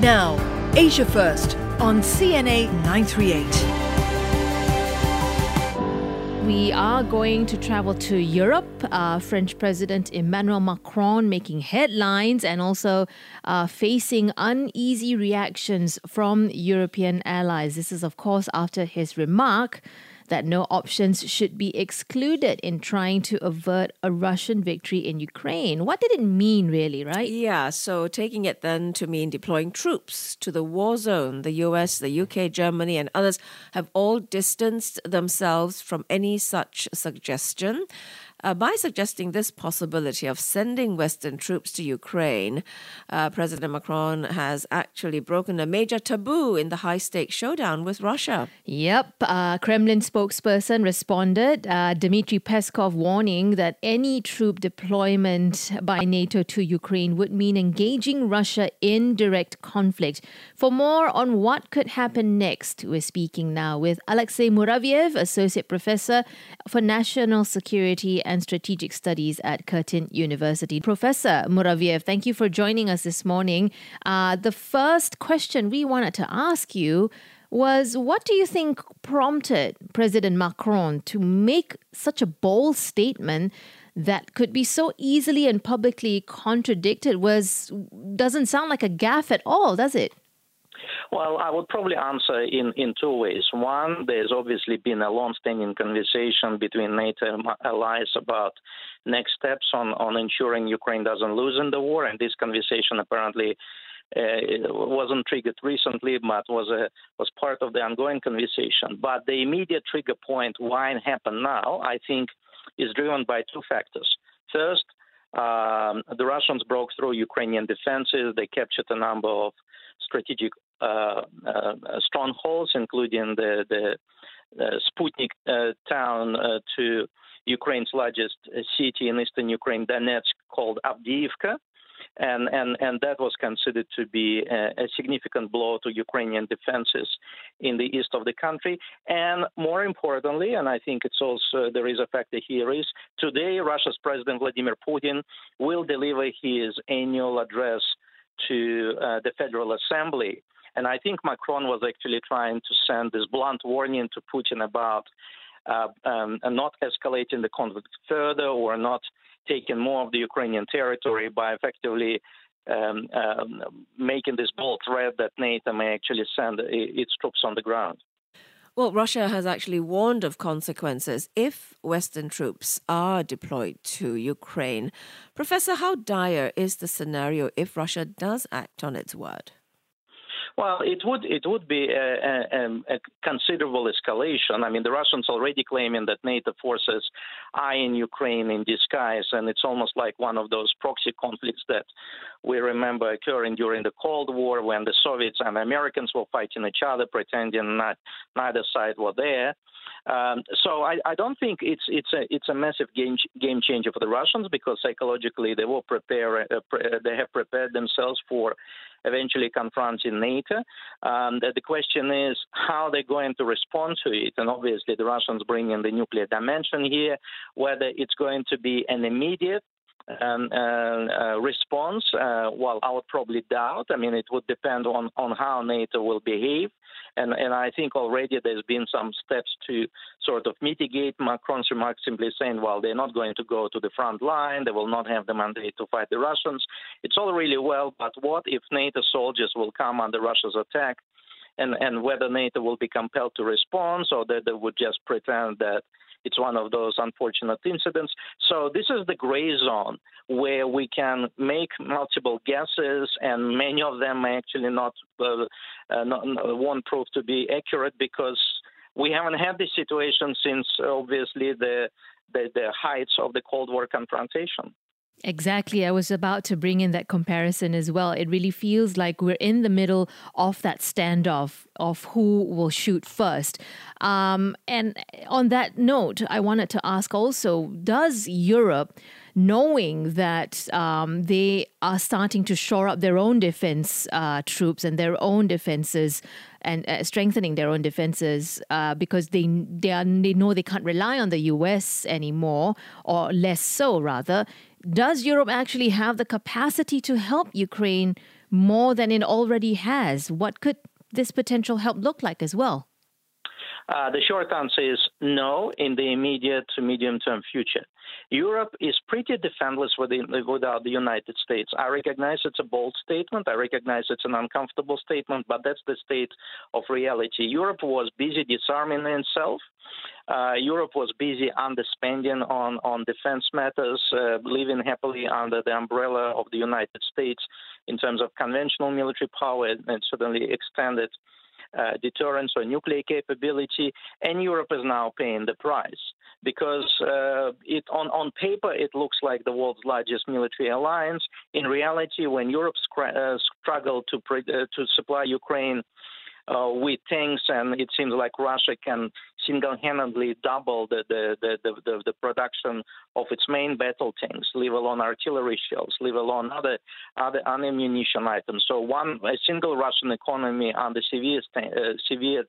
Now, Asia First on CNA 938. We are going to travel to Europe. Uh, French President Emmanuel Macron making headlines and also uh, facing uneasy reactions from European allies. This is, of course, after his remark that no options should be excluded in trying to avert a Russian victory in Ukraine. What did it mean, really, right? Yeah, so taking it then to mean deploying troops to the war zone, the US, the UK, Germany, and others have all distanced themselves from any such suggestion. Uh, by suggesting this possibility of sending Western troops to Ukraine, uh, President Macron has actually broken a major taboo in the high stakes showdown with Russia. Yep. Uh, Kremlin spokesperson responded, uh, Dmitry Peskov warning that any troop deployment by NATO to Ukraine would mean engaging Russia in direct conflict. For more on what could happen next, we're speaking now with Alexey Muraviev, Associate Professor for National Security and Strategic Studies at Curtin University. Professor Muraviev, thank you for joining us this morning. Uh, the first question we wanted to ask you was what do you think prompted President Macron to make such a bold statement that could be so easily and publicly contradicted was doesn't sound like a gaffe at all, does it? Well, I would probably answer in, in two ways. One, there's obviously been a long-standing conversation between NATO allies about next steps on, on ensuring Ukraine doesn't lose in the war, and this conversation apparently uh, wasn't triggered recently, but was a was part of the ongoing conversation. But the immediate trigger point why it happened now, I think, is driven by two factors. First, um, the Russians broke through Ukrainian defenses. They captured a number of strategic uh, uh, strongholds, including the, the Sputnik uh, town to Ukraine's largest city in eastern Ukraine, Donetsk, called Avdiivka. And, and, and that was considered to be a, a, significant blow to Ukrainian defenses in the east of the country. And more importantly, and I think it's also there is a factor here is today Russia's President Vladimir Putin will deliver his annual address to uh, the Federal Assembly. And I think Macron was actually trying to send this blunt warning to Putin about uh, um, not escalating the conflict further or not taking more of the Ukrainian territory by effectively um, um, making this bold threat that NATO may actually send its troops on the ground. Well, Russia has actually warned of consequences if Western troops are deployed to Ukraine. Professor, how dire is the scenario if Russia does act on its word? Well, it would it would be a, a, a, considerable escalation. I mean, the Russians already claiming that NATO forces are in Ukraine in disguise, and it's almost like one of those proxy conflicts that we remember occurring during the Cold War when the Soviets and Americans were fighting each other, pretending that neither side were there. Um, so I, I, don't think it's it's a it's a massive game game changer for the Russians because psychologically they will prepare uh, pre- they have prepared themselves for eventually confronting NATO. Um, the, the, question is how they're going to respond to it, and obviously the Russians bring in the nuclear dimension here. Whether it's going to be an immediate uh, uh, response, uh, well, I would probably doubt. I mean, it would depend on, on how NATO will behave. And, and I think already there's been some steps to sort of mitigate Macron's remarks, simply saying, well, they're not going to go to the front line, they will not have the mandate to fight the Russians. It's all really well, but what if NATO soldiers will come under Russia's attack? And, and whether NATO will be compelled to respond or that they would just pretend that it's one of those unfortunate incidents. So this is the gray zone where we can make multiple guesses, and many of them may actually not, uh, uh, not won't prove to be accurate because we haven't had this situation since obviously the the, the heights of the Cold War confrontation. Exactly. I was about to bring in that comparison as well. It really feels like we're in the middle of that standoff of who will shoot first. Um, and on that note, I wanted to ask also does Europe, knowing that um, they are starting to shore up their own defense uh, troops and their own defenses, and uh, strengthening their own defenses uh, because they they, are, they know they can't rely on the U.S. anymore, or less so rather does Europe actually have the capacity to help Ukraine more than it already has. What could this potential help look like as well? Uh, the short answer is no in the immediate to medium term future. Europe is pretty defenseless without the United States. I recognize it's a bold statement. I recognize it's an uncomfortable statement, but that's the state of reality. Europe was busy disarming itself. Uh, Europe was busy underspending on, on defense matters, uh, living happily under the umbrella of the United States in terms of conventional military power and certainly extended uh, deterrence or nuclear capability, and Europe is now paying the price because uh, it on on paper it looks like the world's largest military alliance. In reality, when Europe uh, struggled to pre- uh, to supply Ukraine uh, with tanks, and it seems like Russia can single-handedly double the the, the, the, the production of its main battle tanks, leave alone artillery shells, leave alone other other ammunition items. So one a single Russian economy under severe uh, severe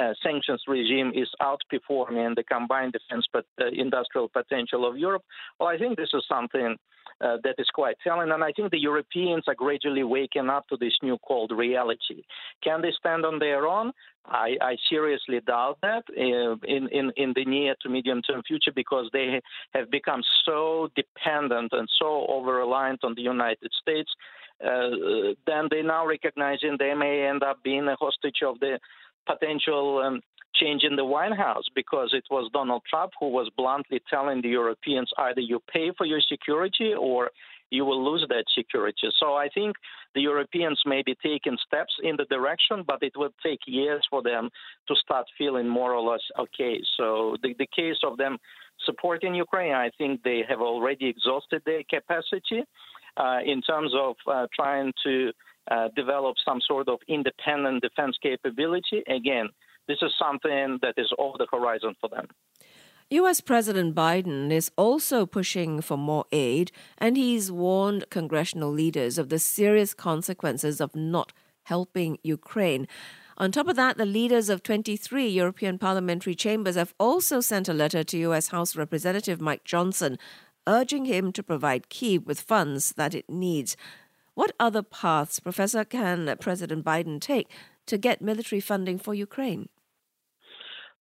uh, sanctions regime is outperforming the combined defense but uh, industrial potential of Europe. Well, I think this is something uh, that is quite telling. And I think the Europeans are gradually waking up to this new cold reality. Can they stand on their own? I, I seriously doubt that uh, in, in, in the near to medium term future because they have become so dependent and so over reliant on the United States. Uh, then they now recognizing they may end up being a hostage of the potential um, change in the White House because it was Donald Trump who was bluntly telling the Europeans either you pay for your security or you will lose that security. So I think the Europeans may be taking steps in the direction, but it will take years for them to start feeling more or less okay. So the, the case of them supporting Ukraine, I think they have already exhausted their capacity uh, in terms of uh, trying to uh, develop some sort of independent defense capability. Again, this is something that is over the horizon for them. US President Biden is also pushing for more aid, and he's warned congressional leaders of the serious consequences of not helping Ukraine. On top of that, the leaders of 23 European parliamentary chambers have also sent a letter to US House Representative Mike Johnson urging him to provide Kyiv with funds that it needs. What other paths, Professor, can President Biden take to get military funding for Ukraine?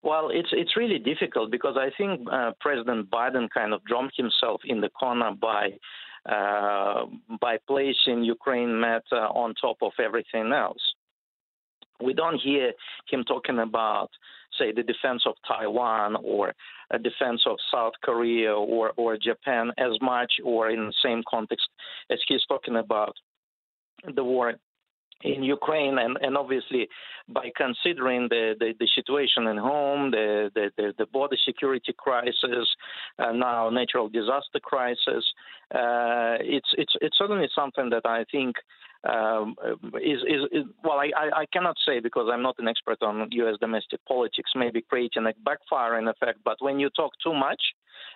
Well, it's it's really difficult because I think uh, President Biden kind of drummed himself in the corner by uh, by placing Ukraine matter on top of everything else. We don't hear him talking about, say, the defense of Taiwan or a defense of South Korea or, or Japan as much, or in the same context as he's talking about the war in Ukraine, and, and obviously by considering the, the, the situation at home, the, the, the, border security crisis, uh, now natural disaster crisis, uh, it's, it's, it's certainly something that I think um, is, is, is, well, I, I, cannot say because I'm not an expert on U.S. domestic politics, maybe creating a backfiring effect. But when you talk too much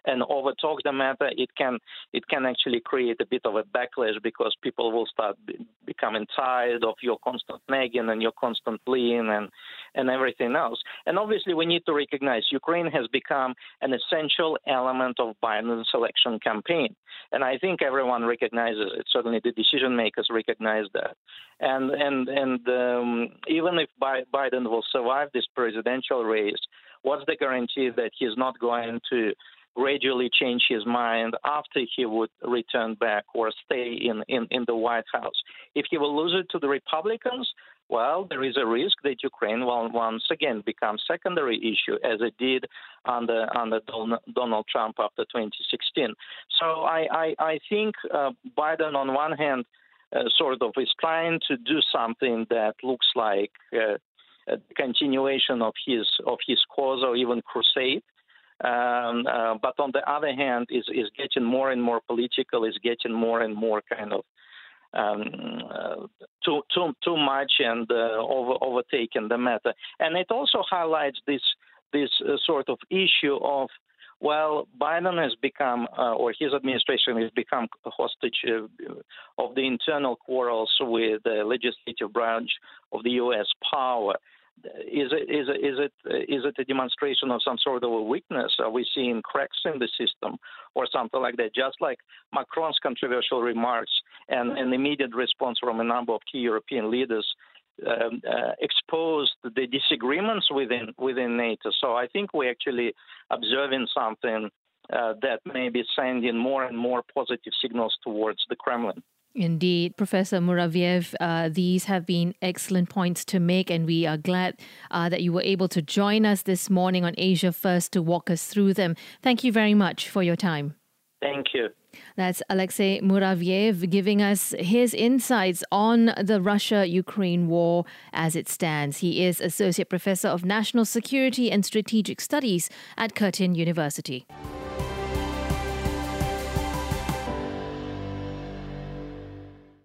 and overtalk the matter, it can it can actually create a bit of a backlash because people will start be, becoming tired of your constant nagging and your constant pleading and and everything else. And obviously, we need to recognize Ukraine has become an essential element of Biden's election campaign, and I think everyone recognizes it. Certainly, the decision makers recognize recognize that. And and and um, even if Biden will survive this presidential race, what's the guarantee that he's not going to gradually change his mind after he would return back or stay in, in, in the White House. If he will lose it to the Republicans, well, there is a risk that Ukraine will once again become secondary issue as it did under under Donald Trump after 2016. So I I, I think uh, Biden on one hand uh, sort of is trying to do something that looks like uh, a continuation of his of his cause or even crusade. Um, uh, but on the other hand, is is getting more and more political, is getting more and more kind of um, uh, too too too much and uh, over, overtaking the matter. And it also highlights this this uh, sort of issue of well, Biden has become, uh, or his administration has become a hostage of, of the internal quarrels with the legislative branch of the U.S. power. Is it is it is it is it a demonstration of some sort of a weakness? Are we seeing cracks in the system or something like that? Just like Macron's controversial remarks and an immediate response from a number of key European leaders um, uh, exposed the disagreements within within NATO. So I think we're actually observing something uh, that may be sending more and more positive signals towards the Kremlin. Indeed, Professor Muraviev, uh, these have been excellent points to make, and we are glad uh, that you were able to join us this morning on Asia First to walk us through them. Thank you very much for your time. Thank you. That's Alexey Muraviev giving us his insights on the Russia Ukraine war as it stands. He is Associate Professor of National Security and Strategic Studies at Curtin University.